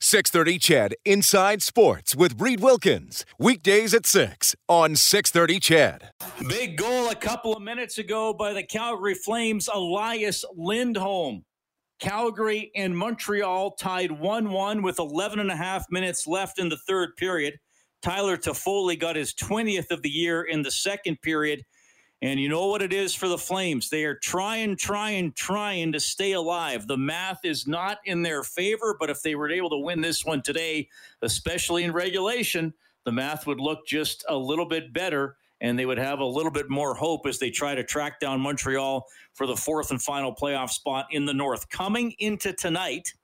630 CHED Inside Sports with Reid Wilkins. Weekdays at 6 on 630 CHED. Big goal a couple of minutes ago by the Calgary Flames, Elias Lindholm. Calgary and Montreal tied 1 1 with 11 and a half minutes left in the third period. Tyler Toffoli got his 20th of the year in the second period. And you know what it is for the Flames? They are trying, trying, trying to stay alive. The math is not in their favor, but if they were able to win this one today, especially in regulation, the math would look just a little bit better and they would have a little bit more hope as they try to track down Montreal for the fourth and final playoff spot in the North. Coming into tonight,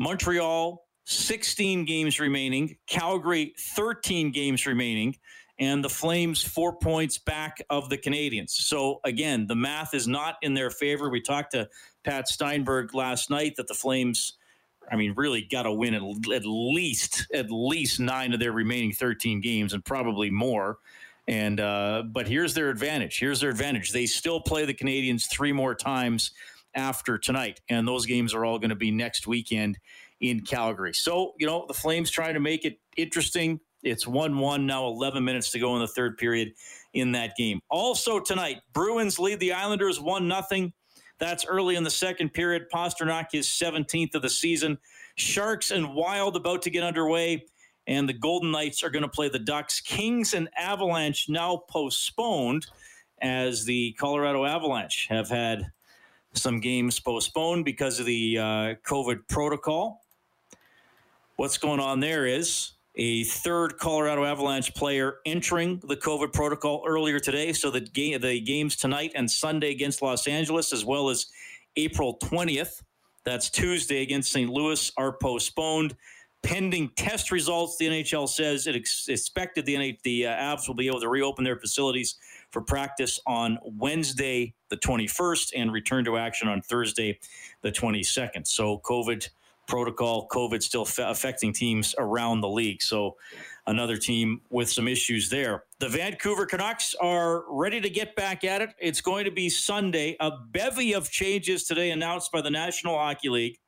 Montreal 16 games remaining, Calgary 13 games remaining and the Flames four points back of the Canadiens. So again, the math is not in their favor. We talked to Pat Steinberg last night that the Flames, I mean, really got to win at, at least at least nine of their remaining 13 games, and probably more. And uh, but here's their advantage. Here's their advantage. They still play the Canadiens three more times after tonight, and those games are all going to be next weekend in Calgary. So you know the Flames trying to make it interesting it's 1 1 now, 11 minutes to go in the third period in that game. Also tonight, Bruins lead the Islanders 1 0. That's early in the second period. Pastrnak is 17th of the season. Sharks and Wild about to get underway, and the Golden Knights are going to play the Ducks. Kings and Avalanche now postponed as the Colorado Avalanche have had some games postponed because of the uh, COVID protocol. What's going on there is a third Colorado Avalanche player entering the COVID protocol earlier today. So the, game, the games tonight and Sunday against Los Angeles, as well as April 20th, that's Tuesday against St. Louis, are postponed. Pending test results, the NHL says it ex- expected the, the uh, Avs will be able to reopen their facilities for practice on Wednesday, the 21st, and return to action on Thursday, the 22nd. So COVID protocol, COVID still affecting teams around the league. So another team with some issues there. The Vancouver Canucks are ready to get back at it. It's going to be Sunday. A bevy of changes today announced by the National Hockey League.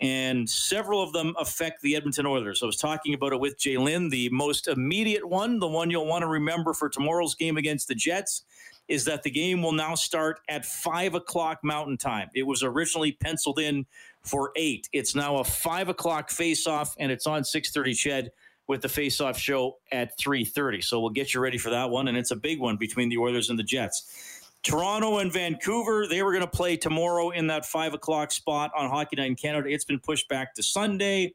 And several of them affect the Edmonton Oilers. I was talking about it with Jay Lynn. The most immediate one, the one you'll want to remember for tomorrow's game against the Jets, is that the game will now start at five o'clock Mountain Time. It was originally penciled in for eight. It's now a five o'clock face-off, and it's on six thirty. CHED with the face-off show at three thirty. So we'll get you ready for that one, and it's a big one between the Oilers and the Jets. Toronto and Vancouver, they were going to play tomorrow in that five o'clock spot on Hockey Night in Canada. It's been pushed back to Sunday.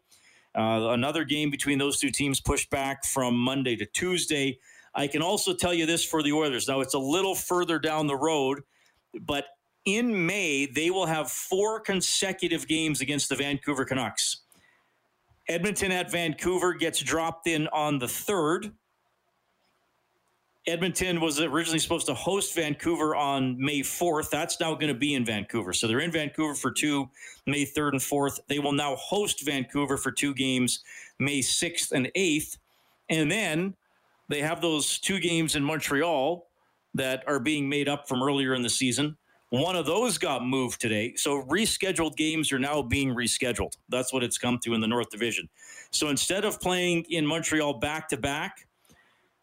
Uh, another game between those two teams pushed back from Monday to Tuesday. I can also tell you this for the Oilers. Now, it's a little further down the road, but in May, they will have four consecutive games against the Vancouver Canucks. Edmonton at Vancouver gets dropped in on the third. Edmonton was originally supposed to host Vancouver on May 4th. That's now going to be in Vancouver. So they're in Vancouver for two, May 3rd and 4th. They will now host Vancouver for two games, May 6th and 8th. And then they have those two games in Montreal that are being made up from earlier in the season. One of those got moved today. So rescheduled games are now being rescheduled. That's what it's come to in the North Division. So instead of playing in Montreal back to back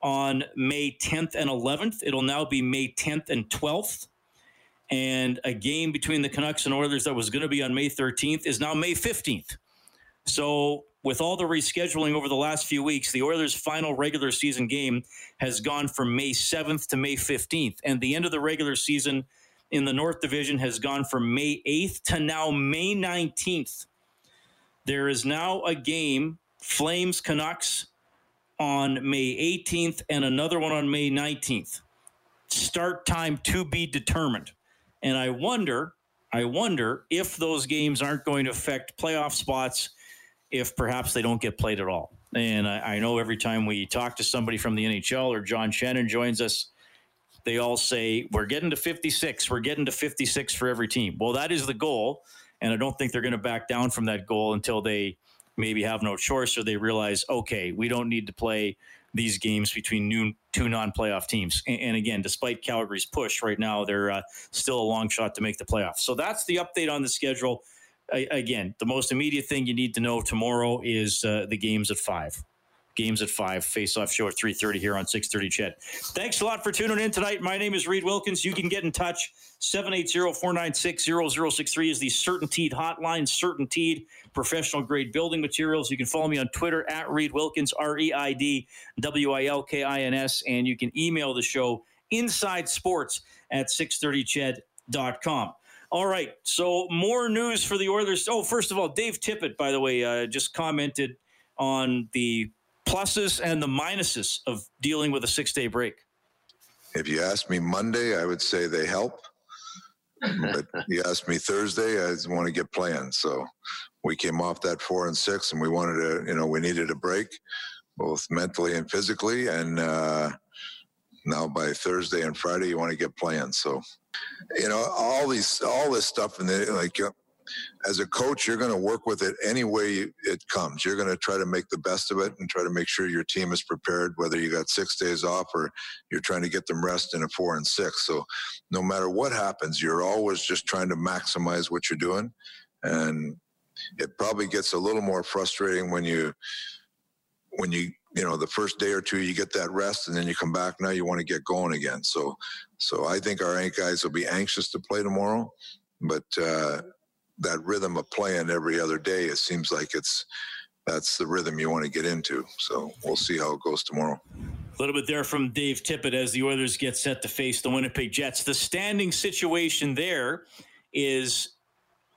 on May 10th and 11th, it'll now be May 10th and 12th. And a game between the Canucks and Oilers that was going to be on May 13th is now May 15th. So with all the rescheduling over the last few weeks, the Oilers' final regular season game has gone from May 7th to May 15th. And the end of the regular season – in the North Division has gone from May 8th to now May 19th. There is now a game, Flames Canucks, on May 18th and another one on May 19th. Start time to be determined. And I wonder, I wonder if those games aren't going to affect playoff spots if perhaps they don't get played at all. And I, I know every time we talk to somebody from the NHL or John Shannon joins us, they all say, We're getting to 56. We're getting to 56 for every team. Well, that is the goal. And I don't think they're going to back down from that goal until they maybe have no choice or they realize, okay, we don't need to play these games between new, two non-playoff teams. And, and, again, despite Calgary's push right now, they're uh, still a long shot to make the playoffs. So that's the update on the schedule. I, again, the most immediate thing you need to know tomorrow is uh, the games at five. Games at 5 face-off show at 3.30 here on 6.30 CHED thanks a lot for tuning in tonight. My name is reid wilkins. You can get in touch. 780-496-0063 is the CertainTeed hotline. CertainTeed professional grade building materials. You can follow me on twitter at reed wilkins r-e-i-d-w-i-l-k-i-n-s and you can email the show inside sports at 630ched.com all right. So more news for the Oilers. Oh, first of all, Dave Tippett, by the way, uh, just commented on the pluses and the minuses of dealing with a six day break? If you asked me Monday, I would say they help. but you asked me Thursday, I just want to get playing. So we came off that four and six, and we wanted to, you know, we needed a break, both mentally and physically. And uh, now by Thursday and Friday, you want to get playing. So, you know, all these, all this stuff, and like uh, as a coach, you're going to work with it any way it comes. You're going to try to make the best of it and try to make sure your team is prepared, whether you got six days off or you're trying to get them rest in a four and six. So no matter what happens, you're always just trying to maximize what you're doing. And it probably gets a little more frustrating when you, when you, you know, the first day or two you get that rest and then you come back. Now you want to get going again. So, so I think our guys will be anxious to play tomorrow, but, uh, that rhythm of playing every other day, it seems like it's that's the rhythm you want to get into. So we'll see how it goes tomorrow. A little bit there from Dave Tippett as the Oilers get set to face the Winnipeg Jets. The standing situation there is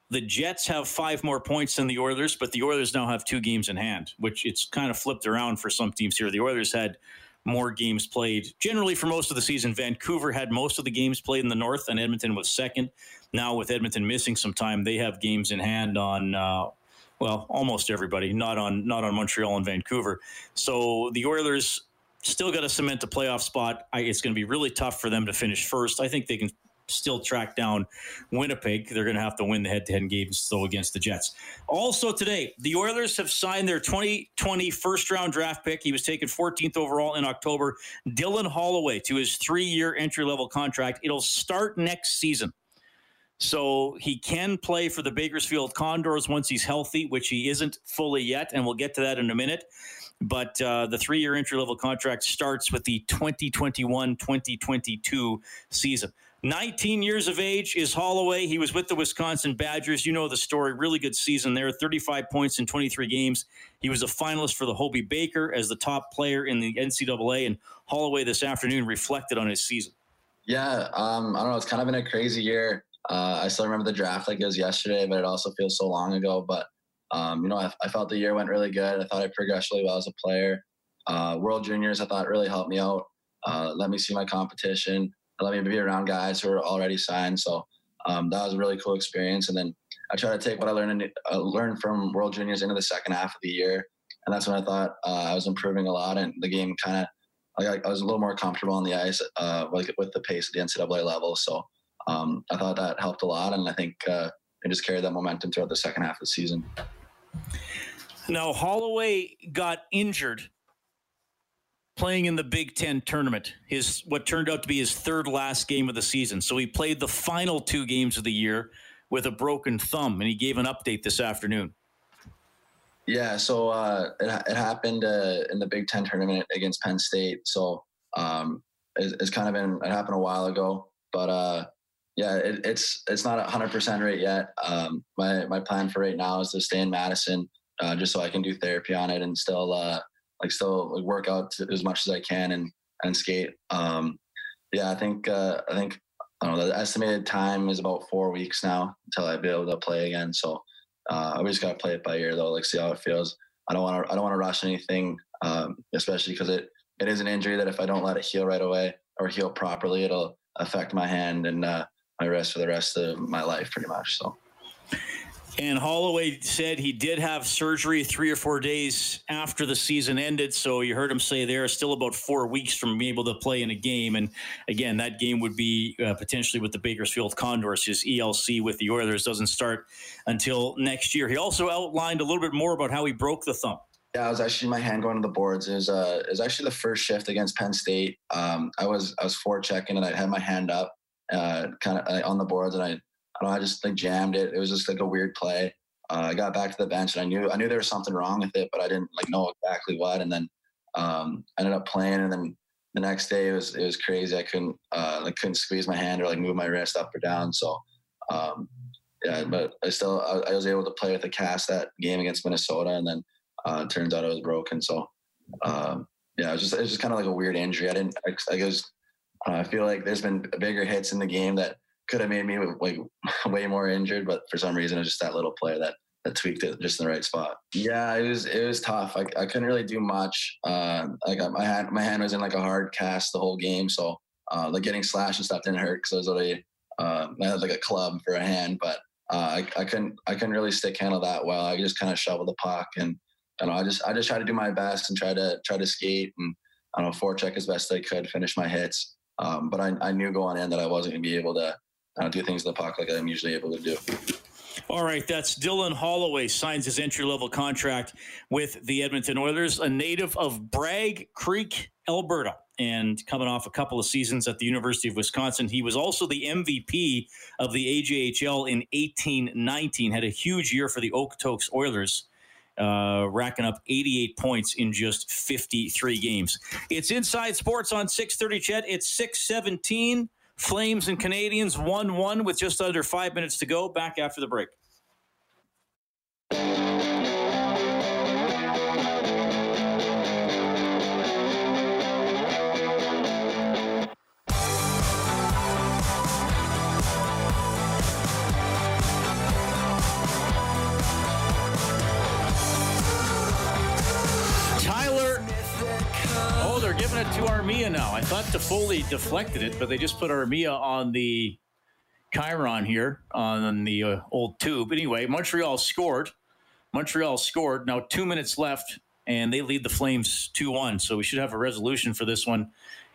the Jets have five more points than the Oilers, but the Oilers now have two games in hand, which it's kind of flipped around for some teams here. The Oilers had more games played generally for most of the season. Vancouver had most of the games played in the North, and Edmonton was second. Now, with Edmonton missing some time, they have games in hand on. Uh, well, almost everybody, not on not on Montreal and Vancouver. So the Oilers still got to cement a playoff spot. I, it's going to be really tough for them to finish first. I think they can still track down Winnipeg. They're going to have to win the head-to-head games though against the Jets. Also today, the Oilers have signed their 2020 first-round draft pick. He was taken 14th overall in October. Dylan Holloway to his three-year entry-level contract. It'll start next season. So he can play for the Bakersfield Condors once he's healthy, which he isn't fully yet, and we'll get to that in a minute. But uh, the three year entry level contract starts with the 2021 2022 season. 19 years of age is Holloway. He was with the Wisconsin Badgers. You know the story. Really good season there. 35 points in 23 games. He was a finalist for the Hobey Baker as the top player in the NCAA. And Holloway this afternoon reflected on his season. Yeah, um, I don't know. It's kind of been a crazy year. Uh, I still remember the draft like it was yesterday, but it also feels so long ago. But um, you know, I, I, felt the year went really good. I thought I progressed really well as a player. Uh, World Juniors, I thought really helped me out. Uh, let me see my competition. Let me be around guys who are already signed. So um, that was a really cool experience. And then I try to take what I learned in, uh, learned from World Juniors into the second half of the year, and that's when I thought uh, I was improving a lot, and the game kind of I, I was a little more comfortable on the ice, uh, like with the pace of the NCAA level. So um, I thought that helped a lot, and I think uh, it just carried that momentum throughout the second half of the season. Now Holloway got injured playing in the Big Ten tournament. His what turned out to be his third last game of the season. So he played the final two games of the year with a broken thumb, and he gave an update this afternoon. Yeah, so uh, it, it happened uh, in the Big Ten tournament against Penn State. So um, it, it's kind of been it happened a while ago, but uh, yeah, it, it's it's not hundred percent right yet. Um, my my plan for right now is to stay in Madison, uh, just so I can do therapy on it and still uh, like still like work out as much as I can and and skate. Um, yeah, I think uh, I think I don't know. The estimated time is about four weeks now until I be able to play again. So uh, I just gotta play it by ear though, like see how it feels. I don't want to I don't want to rush anything, um, especially because it it is an injury that if I don't let it heal right away or heal properly, it'll affect my hand and uh, my rest for the rest of my life, pretty much. So. And Holloway said he did have surgery three or four days after the season ended. So you heard him say there, still about four weeks from being able to play in a game. And again, that game would be uh, potentially with the Bakersfield Condors. His ELC with the Oilers doesn't start until next year. He also outlined a little bit more about how he broke the thumb. Yeah, I was actually my hand going to the boards. It was uh, it was actually the first shift against Penn State. Um, I was I was forechecking and I had my hand up, uh, kind of uh, on the boards, and I I don't know, I just like jammed it. It was just like a weird play. Uh, I got back to the bench and I knew I knew there was something wrong with it, but I didn't like know exactly what. And then um, I ended up playing, and then the next day it was it was crazy. I couldn't uh, like couldn't squeeze my hand or like move my wrist up or down. So um, yeah, but I still I, I, was able to play with a cast that game against Minnesota, and then uh, turns out it was broken. So um, yeah, it was just it was just kind of like a weird injury. I didn't I, I guess I feel like there's been bigger hits in the game that could have made me like way more injured, but for some reason it was just that little play that that tweaked it just in the right spot. Yeah, it was it was tough. I, I couldn't really do much. Uh, like my hand my hand was in like a hard cast the whole game, so uh, like getting slashed and stuff didn't hurt because I was already uh, I had like a club for a hand, but uh, I, I couldn't I couldn't really stick handle that well. I just kind of shoveled the puck and know I just I just tried to do my best and try to try to skate and I don't know forecheck as best I could, finish my hits. Um, but I, I knew going in that I wasn't going to be able to uh, do things in the puck like I'm usually able to do. All right, that's Dylan Holloway signs his entry level contract with the Edmonton Oilers, a native of Bragg Creek, Alberta, and coming off a couple of seasons at the University of Wisconsin. He was also the MVP of the AJHL in 1819, had a huge year for the Okotoks Oilers. Uh, racking up 88 points in just 53 games. It's Inside Sports on 630 CHED. It's 617. Flames and Canadiens 1 1 with just under five minutes to go. Back after the break. To Armia now. I thought Toffoli deflected it, but they just put Armia on the Chiron here on the uh, old tube. Anyway, Montreal scored. Montreal scored. Now two minutes left, and they lead the Flames 2 1. So we should have a resolution for this one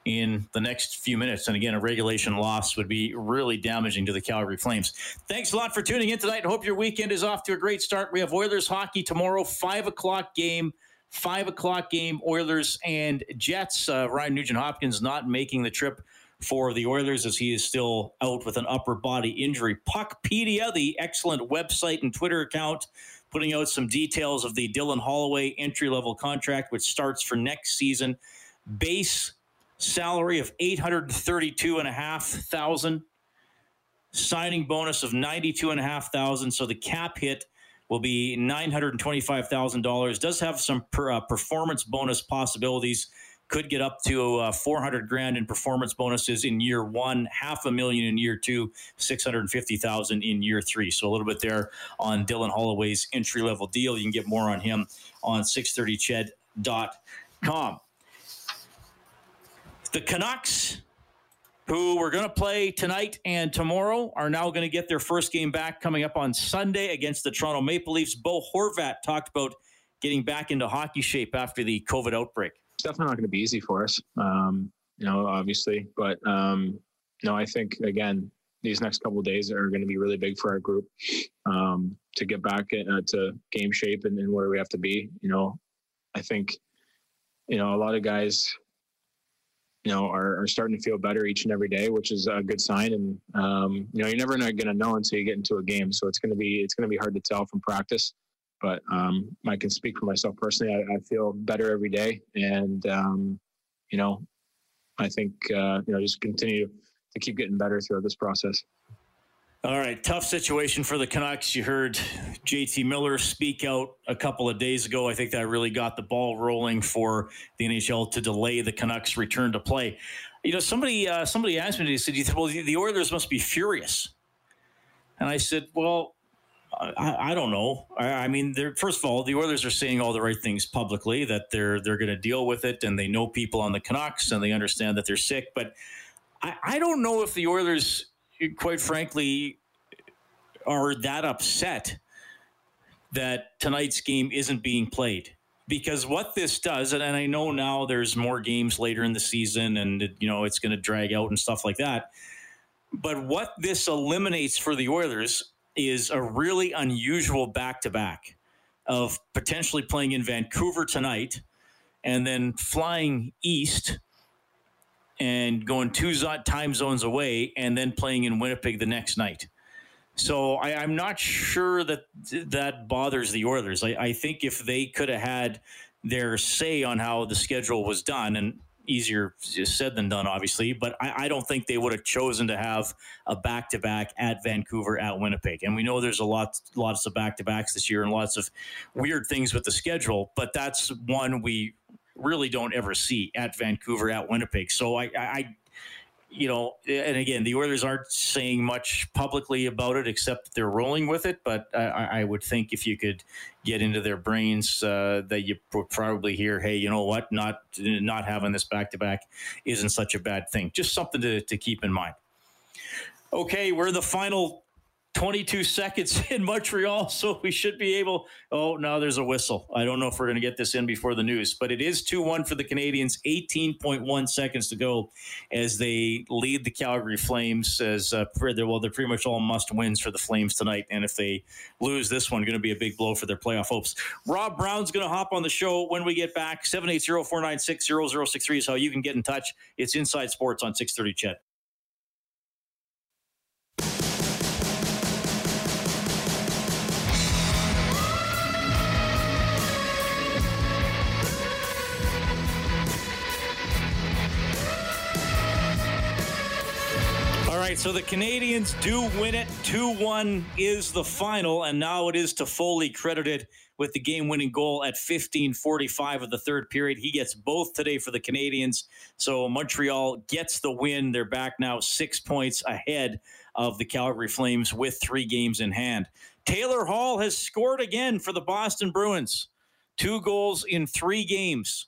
in the next few minutes. And again, a regulation loss would be really damaging to the Calgary Flames. Thanks a lot for tuning in tonight. Hope your weekend is off to a great start. We have Oilers hockey tomorrow, 5 o'clock game five o'clock game, Oilers and Jets. Uh, Ryan Nugent Hopkins not making the trip for the Oilers as he is still out with an upper body injury. Puckpedia, the excellent website and Twitter account, putting out some details of the Dylan Holloway entry level contract, which starts for next season. Base salary of eight hundred thirty-two and a half thousand. Signing bonus of ninety-two and a half thousand. So the cap hit will be $925,000. Does have some per, uh, performance bonus possibilities. Could get up to uh, 400 grand in performance bonuses in year one, half a million in year two, 650,000 in year three. So a little bit there on Dylan Holloway's entry level deal. You can get more on him on 630ched.com. The Canucks who we're going to play tonight and tomorrow, are now going to get their first game back coming up on Sunday against the Toronto Maple Leafs. Bo Horvat talked about getting back into hockey shape after the COVID outbreak. It's definitely not going to be easy for us, um, you know, obviously. But, um, no, I think, again, these next couple days are going to be really big for our group um, to get back uh, to game shape and, and where we have to be. You know, I think, you know, a lot of guys you know, are, are starting to feel better each and every day, which is a good sign. And um, you know, you're never going to know until you get into a game, so it's going to be it's going to be hard to tell from practice. But um, I can speak for myself personally. I, I feel better every day, and um, you know, I think uh, you know just continue to keep getting better throughout this process. All right, tough situation for the Canucks. You heard JT Miller speak out a couple of days ago. I think that really got the ball rolling for the NHL to delay the Canucks' return to play. You know, somebody uh, somebody asked me, they said, well, the Oilers must be furious," and I said, "Well, I, I don't know. I, I mean, first of all, the Oilers are saying all the right things publicly that they're they're going to deal with it, and they know people on the Canucks, and they understand that they're sick, but." I, I don't know if the Oilers quite frankly, are that upset that tonight's game isn't being played because what this does, and, I know now there's more games later in the season, and you know it's going to drag out and stuff like that. But what this eliminates for the Oilers is a really unusual back to back of potentially playing in Vancouver tonight and then flying east and going two time zones away and then playing in Winnipeg the next night. So I, am not sure that that bothers the Oilers. I, I think if they could have had their say on how the schedule was done, and easier said than done, obviously, but I, I don't think they would have chosen to have a back to back at Vancouver at Winnipeg. And we know there's a lot, lots of back to backs this year and lots of weird things with the schedule, but that's one we really don't ever see at Vancouver at Winnipeg. So I, I you know, and again, the Oilers aren't saying much publicly about it except they're rolling with it. But I, I would think if you could get into their brains, uh, that you would probably hear, "Hey, you know what? Not not having this back to back isn't such a bad thing." Just something to, to keep in mind. Okay, we're the final 22 seconds in Montreal, so we should be able. Oh, now there's a whistle. I don't know if we're going to get this in before the news, but it is 2 1 for the Canadiens, 18.1 seconds to go as they lead the Calgary Flames. As uh, well, they're pretty much all must wins for the Flames tonight. And if they lose this one, going to be a big blow for their playoff hopes. Rob Brown's going to hop on the show when we get back. 780 496 0063 is how you can get in touch. It's Inside Sports on 630 CHED. Right, so the Canadiens do win it. 2 1 is the final, and now it is Toffoli credited with the game winning goal at 15:45 of the third period. He gets both today for the Canadiens. So Montreal gets the win. They're back now 6 points ahead of the Calgary Flames with 3 games in hand. Taylor Hall has scored again for the Boston Bruins. Two goals in 3 games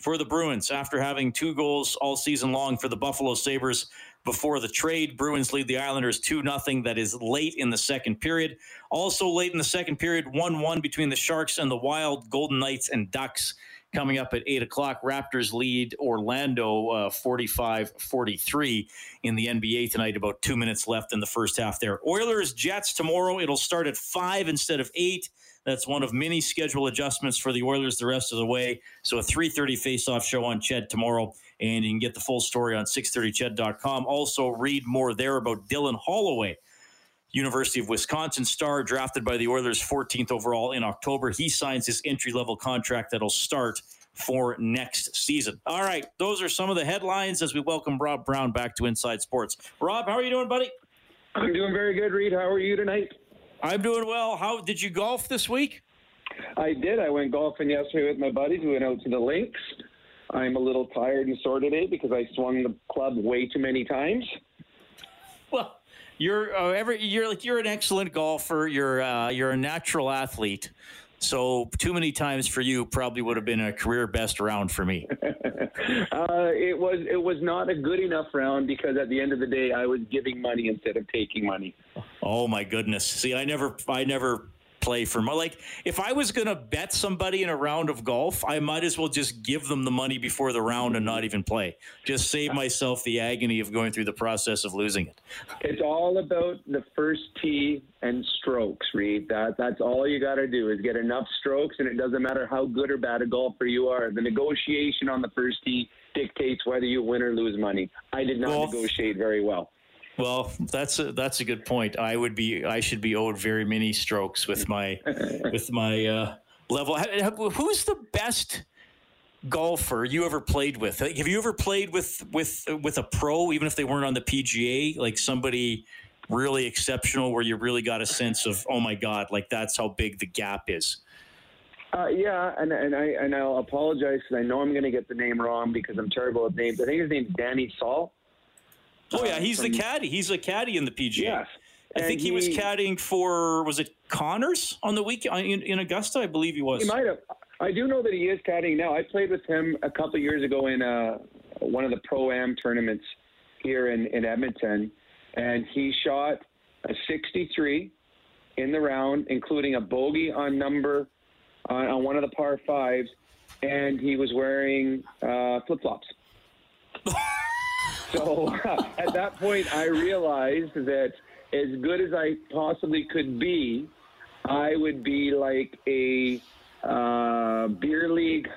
for the Bruins after having two goals all season long for the Buffalo Sabres before the trade. Bruins lead the Islanders 2 0. That is late in the second period. Also, late in the second period, 1 1 between the Sharks and the Wild, Golden Knights and Ducks. Coming up at 8 o'clock, Raptors lead Orlando uh, 45 uh, 43 in the NBA tonight. About two minutes left in the first half there. Oilers Jets tomorrow. It'll start at 5 instead of 8. That's one of many schedule adjustments for the Oilers the rest of the way. So a 3:30 face-off show on CHED tomorrow, and you can get the full story on 630ched.com. Also, read more there about Dylan Holloway. University of Wisconsin star drafted by the Oilers 14th overall in October. He signs his entry level contract that'll start for next season. All right, those are some of the headlines as we welcome Rob Brown back to Inside Sports. Rob, how are you doing, buddy? I'm doing very good, Reid. How are you tonight? I'm doing well. How did you golf this week? I did. I went golfing yesterday with my buddies. We went out to the links. I'm a little tired and sore today because I swung the club way too many times. Well, you're uh, every you're like you're an excellent golfer. You're uh, you're a natural athlete. So too many times for you probably would have been a career best round for me. uh, it was it was not a good enough round because at the end of the day I was giving money instead of taking money. Oh my goodness! See, I never I never play for money. Like if I was going to bet somebody in a round of golf, I might as well just give them the money before the round and not even play. Just save myself the agony of going through the process of losing it. It's all about the first tee and strokes, Reid. That that's all you got to do is get enough strokes, and it doesn't matter how good or bad a golfer you are. The negotiation on the first tee dictates whether you win or lose money. I did not golf. negotiate very well. Well, that's a, that's a good point. I would be I should be owed very many strokes with my with my uh, level. Who's the best golfer you ever played with? Have you ever played with with with a pro, even if they weren't on the PGA, like somebody really exceptional, where you really got a sense of, oh my god, like that's how big the gap is. Uh, yeah, and and I and I'll apologize because I know I'm going to get the name wrong because I'm terrible at names. I think his name's Danny Sahl. Oh yeah, he's from, the caddy. He's a caddy in the PGA. Yes. I think he, he, was caddying for was it Conners on the week in, in, Augusta? I believe he was. He might have. I do know that he is caddying now. I played with him a couple years ago in uh, one of the pro am tournaments here in, in Edmonton, and he shot a 63 in the round, including a bogey on number on, on one of the par fives, and he was wearing uh, flip flops. so at that point, I realized that as good as I possibly could be, I would be like a uh, beer league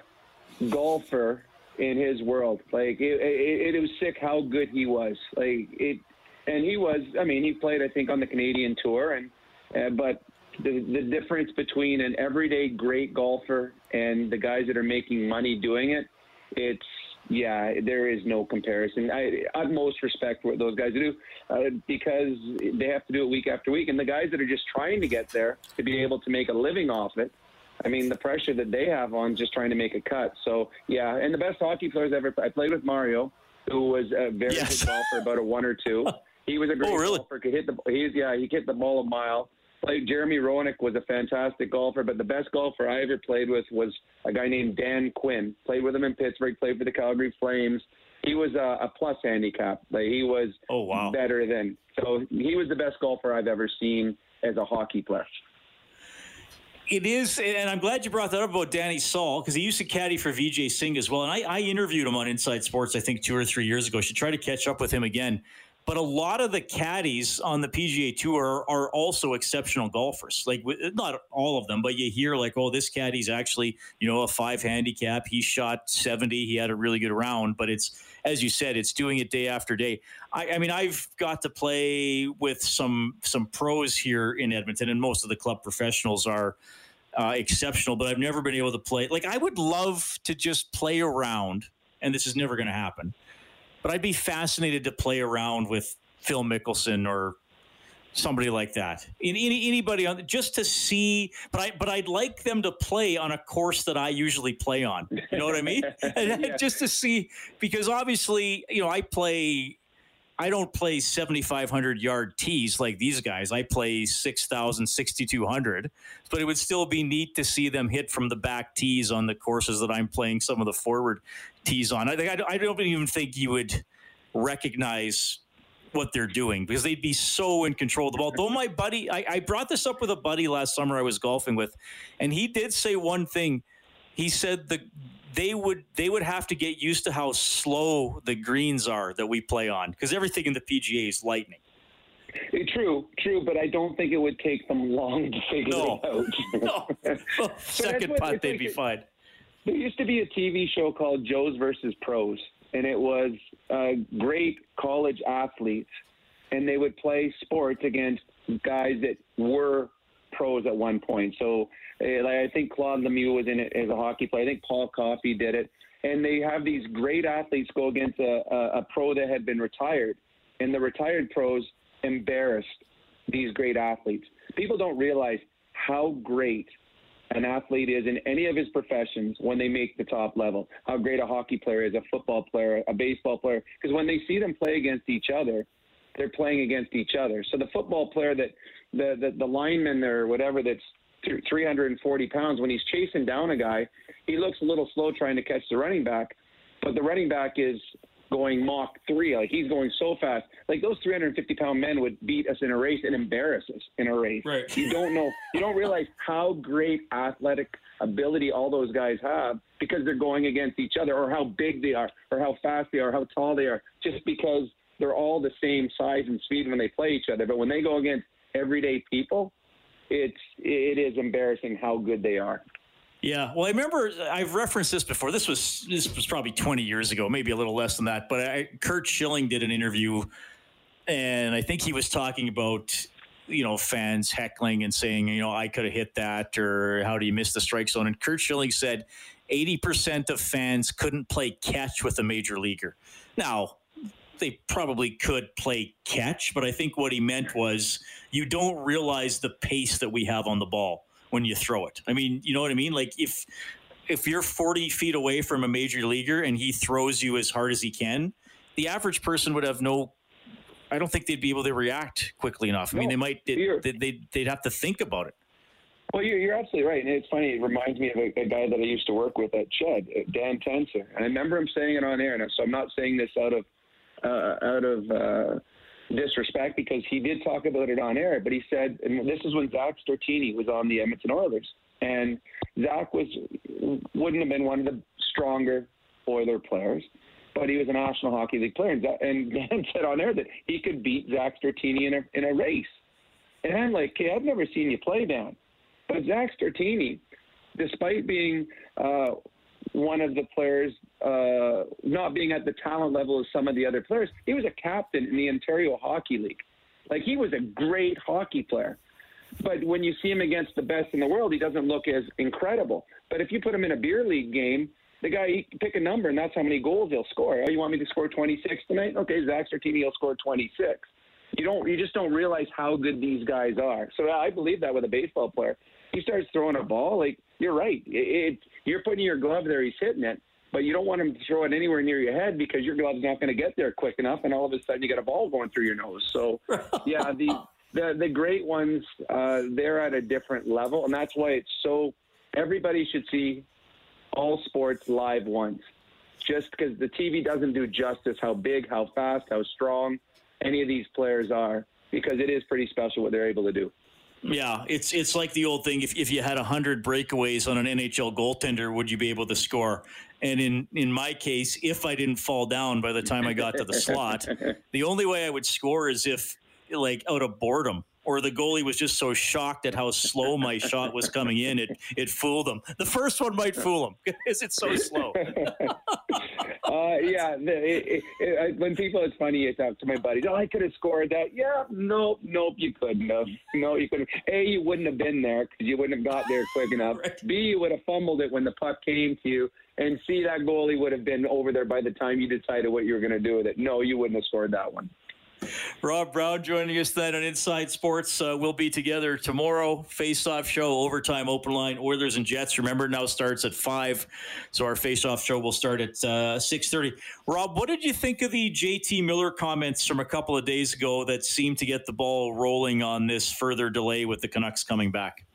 golfer in his world. Like it, it, it was sick how good he was. Like it, and he was. I mean, he played I think on the Canadian tour, and uh, but the the difference between an everyday great golfer and the guys that are making money doing it, it's yeah, there is no comparison. I utmost respect for what those guys do uh, because they have to do it week after week, and the guys that are just trying to get there to be able to make a living off it. I mean, the pressure that they have on just trying to make a cut. So yeah, and the best hockey players ever. I played with Mario, who was a very yes. good golfer, about a one or two. He was a great oh, really? golfer. Could hit the. He's yeah, he hit the ball a mile played Jeremy Roenick was a fantastic golfer, but the best golfer I ever played with was a guy named Dan Quinn. Played with him in Pittsburgh, played for the Calgary Flames. He was a, a plus handicap. Like he was oh, wow. better than so he was the best golfer I've ever seen as a hockey player. It is, and I'm glad you brought that up about Danny Sahl because he used to caddy for Vijay Singh as well. And I, I interviewed him on Inside Sports, I think two or three years ago. Should try to catch up with him again. But a lot of the caddies on the PGA Tour are also exceptional golfers. Like not all of them, but you hear like, oh, this caddy's actually you know a five handicap. He shot seventy. He had a really good round. But it's as you said, it's doing it day after day. I, I mean, I've got to play with some some pros here in Edmonton, and most of the club professionals are. Uh, exceptional, but I've never been able to play. Like I would love to just play around, and this is never going to happen but I'd be fascinated to play around with Phil Mickelson or somebody like that. Any, anybody on just to see, but I but I'd like them to play on a course that I usually play on. You know what I mean? yeah. Just to see because obviously, you know, I play I don't play 7500 yard tees like these guys. I play 6000 6200, but it would still be neat to see them hit from the back tees on the courses that I'm playing some of the forward tees on. I, I, I don't even think you would recognize what they're doing because they'd be so in control of the ball. Though my buddy, I, I, brought this up with a buddy last summer I was golfing with, and he did say one thing. He said the they would they would have to get used to how slow the greens are that we play on because everything in the PGA is lightning. True, true, but I don't think it would take them long to figure no. it out. no, second putt they'd be fine. There used to be a TV show called Joe's versus Pros, and it was uh, great college athletes, and they would play sports against guys that were pros at one point. So uh, I think Claude Lemieux was in it as a hockey player. I think Paul Coffey did it. And they have these great athletes go against a, a, a pro that had been retired, and the retired pros embarrassed these great athletes. People don't realize how great an athlete is in any of his professions when they make the top level. How great a hockey player is, a football player, a baseball player. Because when they see them play against each other, they're playing against each other. So the football player that the the, the lineman or whatever that's 340 pounds, when he's chasing down a guy, he looks a little slow trying to catch the running back, but the running back is going Mach 3. Like he's going so fast. Like those 350 pound men would beat us in a race and embarrass us in a race. Right. You don't know, you don't realize how great athletic ability all those guys have because they're going against each other or how big they are or how fast they are, how tall they are, just because they're all the same size and speed when they play each other. But when they go against everyday people, it's it is embarrassing how good they are. Yeah, well, I remember I've referenced this before. This was this was probably 20 years ago, maybe a little less than that. But I, Curt Schilling did an interview, and I think he was talking about you know fans heckling and saying you know I could have hit that or how do you miss the strike zone? And Curt Schilling said 80% of fans couldn't play catch with a major leaguer. Now they probably could play catch, but I think what he meant was you don't realize the pace that we have on the ball when you throw it. I mean, you know what I mean? Like if if you're 40 feet away from a major leaguer and he throws you as hard as he can, the average person would have no. I don't think they'd be able to react quickly enough. I mean, they might. They, they, they'd have to think about it. Well, you're, you're absolutely right. And it's funny. It reminds me of a, a guy that I used to work with at Ched, Dan Tencer. And I remember him saying it on air. And so I'm not saying this out of uh, out of uh, disrespect because he did talk about it on air, but he said, and this is when Zach Stortini was on the Edmonton Oilers, and Zach was wouldn't have been one of the stronger Oiler players, but he was a National Hockey League player, and, and Dan said on air that he could beat Zach Stortini in a in a race. And I'm like, okay, I've never seen you play, Dan, but Zach Stortini, despite being uh, one of the players uh, not being at the talent level of some of the other players. He was a captain in the Ontario Hockey League. Like he was a great hockey player. But when you see him against the best in the world, he doesn't look as incredible. But if you put him in a beer league game, the guy he pick a number and that's how many goals he'll score. Oh, you want me to score 26 tonight? Okay, Zach Stortini will score 26. You don't, you just don't realize how good these guys are. So I believe that with a baseball player. He starts throwing a ball like you're right. It, it, you're putting your glove there, he's hitting it, but you don't want him to throw it anywhere near your head because your glove's not going to get there quick enough, and all of a sudden you got a ball going through your nose. So, yeah, the the the great ones, uh, they're at a different level, and that's why it's so. Everybody should see all sports live once, just because the TV doesn't do justice how big, how fast, how strong any of these players are, because it is pretty special what they're able to do. Yeah, it's it's like the old thing. If if you had hundred breakaways on an NHL goaltender, would you be able to score? And in in my case, if I didn't fall down by the time I got to the slot, the only way I would score is if like out of boredom or the goalie was just so shocked at how slow my shot was coming in, it it fooled him. The first one might fool him because it's so slow. uh, yeah, the, it, it, when people, it's funny. It's up to my buddies. Oh, I could have scored that. Yeah, nope, nope, you couldn't have. No, you couldn't. A, you wouldn't have been there because you wouldn't have got there quick enough. Right. B, you would have fumbled it when the puck came to you. And C, that goalie would have been over there by the time you decided what you were going to do with it. No, you wouldn't have scored that one. Rob Brown joining us tonight on Inside Sports. Uh, we'll be together tomorrow. Face-off show, overtime, open line, Oilers and Jets. Remember, now starts at five, so our face-off show will start at uh, six thirty. Rob, what did you think of the JT Miller comments from a couple of days ago that seemed to get the ball rolling on this further delay with the Canucks coming back?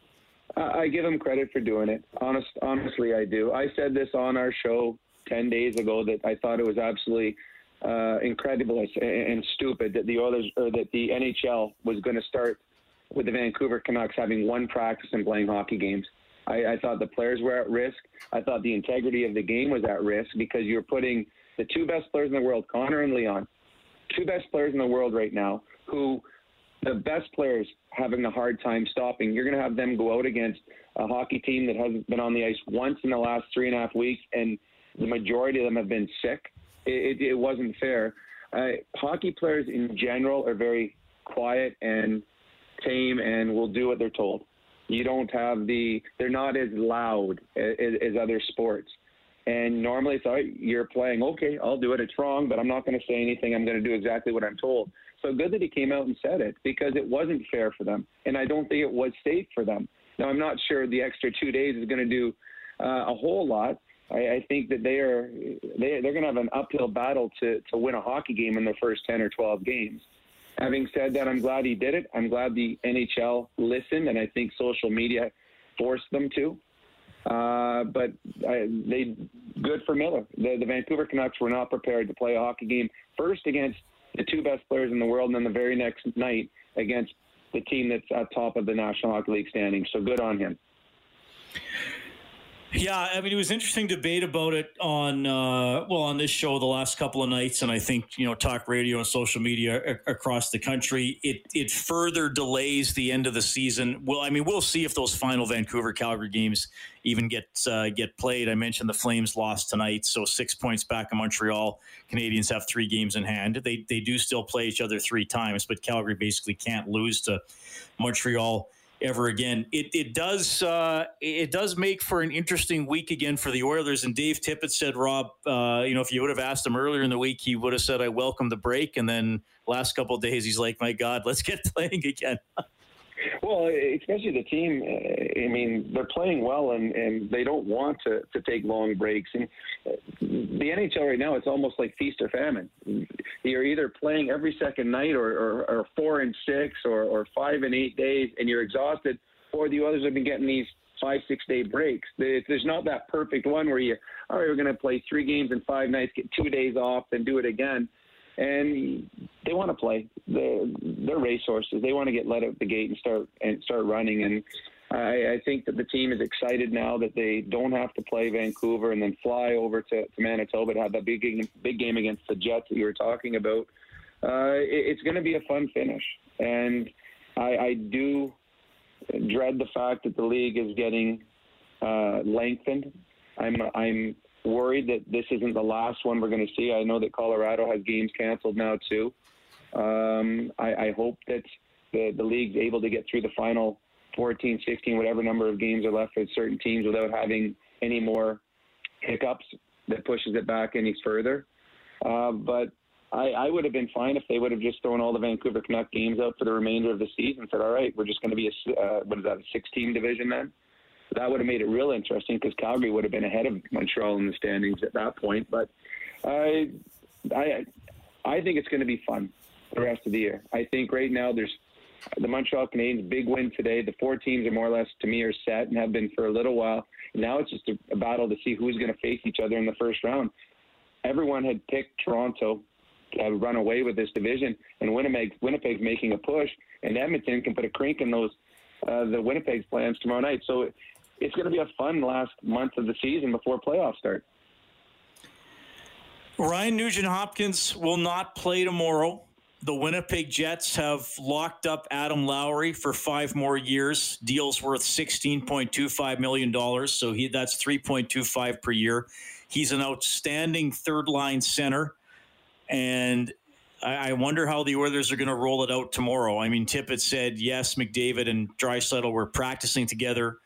I give him credit for doing it. Honest, honestly, I do. I said this on our show ten days ago that I thought it was absolutely uh, incredible and stupid that the Oilers or that the NHL was going to start with the Vancouver Canucks having one practice and playing hockey games. I, I thought the players were at risk. I thought the integrity of the game was at risk because you're putting the two best players in the world, Connor and Leon, two best players in the world right now, who the best players having a hard time stopping. You're going to have them go out against a hockey team that hasn't been on the ice once in the last three and a half weeks, and the majority of them have been sick it, it wasn't fair. Uh, hockey players in general are very quiet and tame and will do what they're told. You don't have the, they're not as loud as, as other sports. And normally it's, all right, you're playing, okay, I'll do it. It's wrong, but I'm not going to say anything. I'm going to do exactly what I'm told. So good that he came out and said it because it wasn't fair for them. And I don't think it was safe for them. Now, I'm not sure the extra two days is going to do uh, a whole lot, I, I think that they are they they're going to have an uphill battle to to win a hockey game in the first ten or twelve games. Having said that, I'm glad he did it. I'm glad the NHL listened, and I think social media forced them to. Uh, but I, they good for Miller. The, the Vancouver Canucks were not prepared to play a hockey game first against the two best players in the world, and then the very next night against the team that's at top of the National Hockey League standings. So good on him. Yeah, I mean, it was interesting debate about it on uh, well on this show the last couple of nights, and I think you know talk radio and social media a- across the country. It it further delays the end of the season. Well, I mean, we'll see if those final Vancouver Calgary games even get uh, get played. I mentioned the Flames lost tonight, so six points back in Montreal. Canadiens have three games in hand. They they do still play each other three times, but Calgary basically can't lose to Montreal ever again. It it does uh, it does make for an interesting week again for the Oilers. And Dave Tippett said, Rob, uh, you know, if you would have asked him earlier in the week, he would have said, "I welcome the break." And then last couple days, he's like, "My God, let's get playing again." Well, especially the team. Uh, I mean, they're playing well, and, and they don't want to, to take long breaks. And uh, the NHL right now, it's almost like feast or famine. You're either playing every second night, or, or, or four and six, or, or five and eight days, and you're exhausted, or the others have been getting these five, six day breaks. There's not that perfect one where you, all right, we're going to play three games in five nights, get two days off, then do it again. And they want to play. They're, they're racehorses. They want to get let out the gate and start and start running. And I, I think that the team is excited now that they don't have to play Vancouver and then fly over to, to Manitoba to have that big big game against the Jets that you were talking about. Uh, it, it's going to be a fun finish, and I, I do dread the fact that the league is getting uh, lengthened. I'm I'm worried that this isn't the last one we're going to see. I know that Colorado has games canceled now too. Um, I, I hope that the the league's able to get through the final 14, 16, whatever number of games are left for certain teams without having any more hiccups that pushes it back any further. Uh, but I, I would have been fine if they would have just thrown all the Vancouver Canuck games out for the remainder of the season said, all right, we're just going to be a, uh, what is that, a 16 division then? That would have made it real interesting because Calgary would have been ahead of Montreal in the standings at that point. But I, I, I think it's going to be fun the rest of the year. I think right now there's the Montreal Canadiens big win today. The four teams are more or less to me are set and have been for a little while. Now it's just a, a battle to see who's going to face each other in the first round. Everyone had picked Toronto to have run away with this division, and Winnipeg Winnipeg's making a push, and Edmonton can put a crink in those uh, the Winnipeg's plans tomorrow night. So it's going to be a fun last month of the season before playoffs start. Ryan Nugent Hopkins will not play tomorrow the Winnipeg Jets have locked up Adam Lowry for five more years. Deal's worth $16.25 million. So he that's 3.25 per year. He's an outstanding third line center. And I, I wonder how the Oilers are going to roll it out tomorrow. I mean, Tippett said, yes, McDavid and Draisaitl were practicing together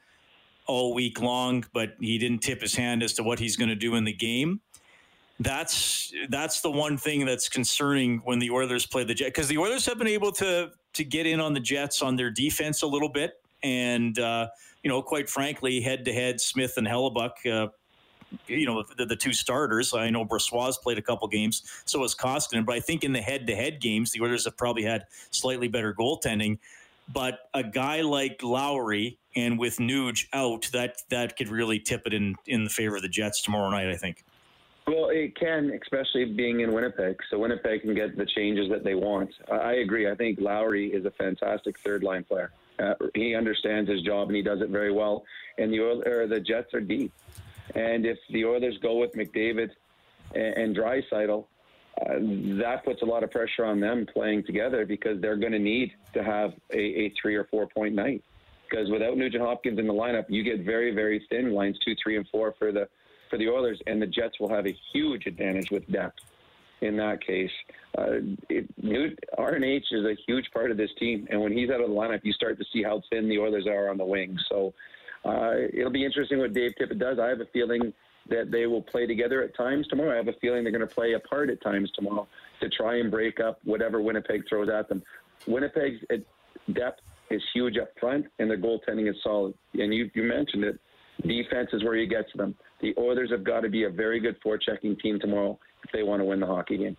all week long, but he didn't tip his hand as to what he's going to do in the game that's that's the one thing that's concerning when the Oilers play the Jets because the Oilers have been able to to get in on the Jets on their defense a little bit, and uh, you know, quite frankly, head to head, Smith and Hellebuyck. Uh, you know the, the, two starters. I know Brossoit played a couple games, so was Koskinen. But I think in the head-to-head games, the Oilers have probably had slightly better goaltending. But a guy like Lowry and with Nuge out, that that could really tip it in in the favor of the Jets tomorrow night. I think. Well, it can, especially being in Winnipeg. So Winnipeg can get the changes that they want. I agree. I think Lowry is a fantastic third line player. Uh, he understands his job and he does it very well. And the Oil, or the Jets are deep. And if the Oilers go with McDavid and, and Draisaitl, uh, that puts a lot of pressure on them playing together because they're going to need to have a, a three or four point night. Because without Nugent Hopkins in the lineup, you get very, very thin lines two, three, and four for the for the Oilers, and the Jets will have a huge advantage with depth in that case. Uh, RNH is a huge part of this team, and when he's out of the lineup, you start to see how thin the Oilers are on the wing. So uh, it'll be interesting what Dave Tippett does. I have a feeling that they will play together at times tomorrow. I have a feeling they're going to play apart at times tomorrow to try and break up whatever Winnipeg throws at them. Winnipeg's uh, depth is huge up front, and their goaltending is solid. And you, you mentioned it. Defense is where you get to them the Oilers have got to be a very good forechecking team tomorrow if they want to win the hockey game.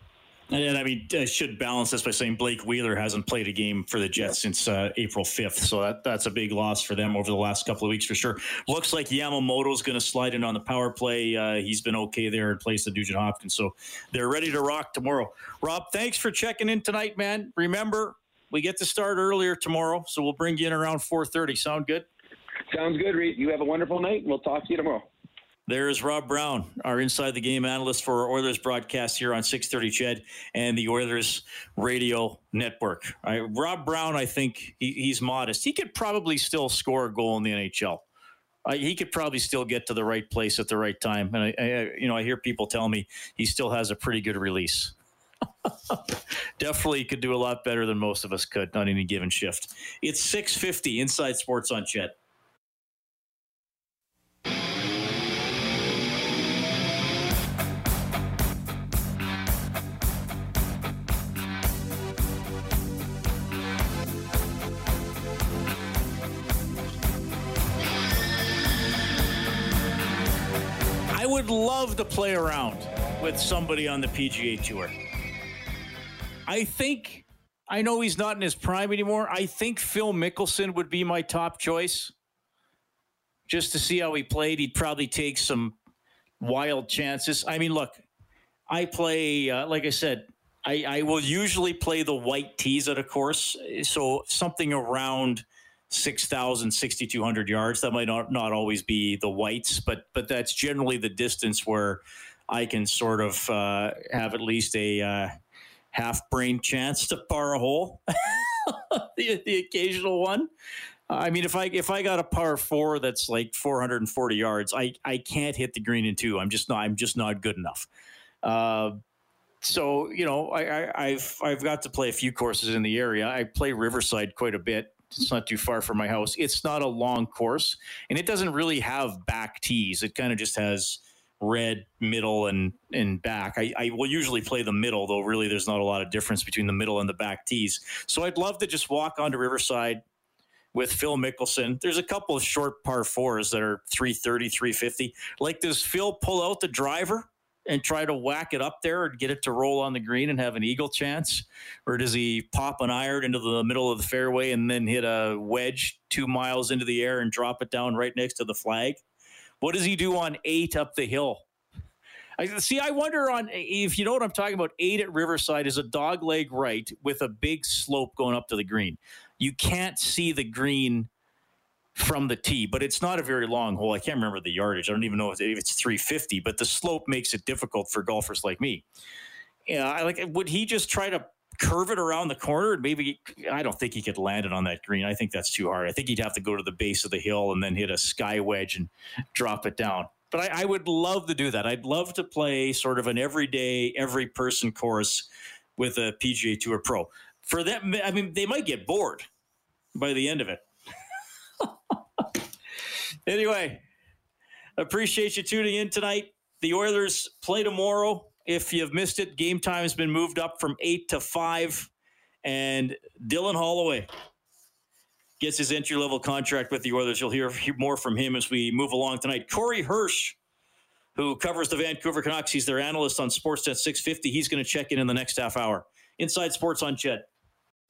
And I mean, I should balance this by saying Blake Wheeler hasn't played a game for the Jets since uh, April 5th. So that, that's a big loss for them over the last couple of weeks for sure. Looks like Yamamoto's going to slide in on the power play. Uh, he's been okay there in place of Nugent Hopkins. So they're ready to rock tomorrow. Rob, thanks for checking in tonight, man. Remember, we get to start earlier tomorrow, so we'll bring you in around 4.30. Sound good? Sounds good, Reid. You have a wonderful night, and we'll talk to you tomorrow. There's Rob Brown, our inside the game analyst for our Oilers broadcast here on 630 CHED and the Oilers radio network. Right, Rob Brown, I think he, he's modest. He could probably still score a goal in the NHL. He could probably still get to the right place at the right time. And I, I, you know, I hear people tell me he still has a pretty good release. Definitely could do a lot better than most of us could on any given shift. It's 650 Inside Sports on CHED. Would love to play around with somebody on the PGA Tour. I think, I know he's not in his prime anymore. I think Phil Mickelson would be my top choice. Just to see how he played, he'd probably take some wild chances. I mean, look, I play, uh, like I said, I, I will usually play the white tees at a course, so something around 6,000, 6,200 yards. That might not, not always be the whites, but but that's generally the distance where I can sort of uh, have at least a uh, half brain chance to par a hole, the, the occasional one. I mean, if I if I got a par four that's like 440 yards, I I can't hit the green in two. I'm just not I'm just not good enough. Uh, so you know, I, I have I've got to play a few courses in the area. I play Riverside quite a bit. It's not too far from my house. It's not a long course, and it doesn't really have back tees. It kind of just has red, middle, and and back. I, I will usually play the middle, though. Really, there's not a lot of difference between the middle and the back tees. So I'd love to just walk onto Riverside with Phil Mickelson. There's a couple of short par fours that are 330, 350. Like, does Phil pull out the driver and try to whack it up there and get it to roll on the green and have an eagle chance? Or does he pop an iron into the middle of the fairway and then hit a wedge two miles into the air and drop it down right next to the flag? What does he do on eight up the hill? I see. I wonder on if you know what I'm talking about. Eight at Riverside is a dog leg right with a big slope going up to the green you can't see the green from the tee, but it's not a very long hole. I can't remember the yardage. I don't even know if it's 350, but the slope makes it difficult for golfers like me. Yeah, I like. Would he just try to curve it around the corner? Maybe I don't think he could land it on that green. I think that's too hard. I think he'd have to go to the base of the hill and then hit a sky wedge and drop it down. But I, I would love to do that. I'd love to play sort of an everyday, every person course with a PGA Tour Pro. For them, I mean, they might get bored by the end of it. anyway, appreciate you tuning in tonight. The Oilers play tomorrow. If you've missed it, game time has been moved up from 8 to 5. And Dylan Holloway gets his entry level contract with the Oilers. You'll hear more from him as we move along tonight. Corey Hirsch, who covers the Vancouver Canucks, he's their analyst on Sportsnet 650. He's going to check in in the next half hour. Inside Sports on CHED.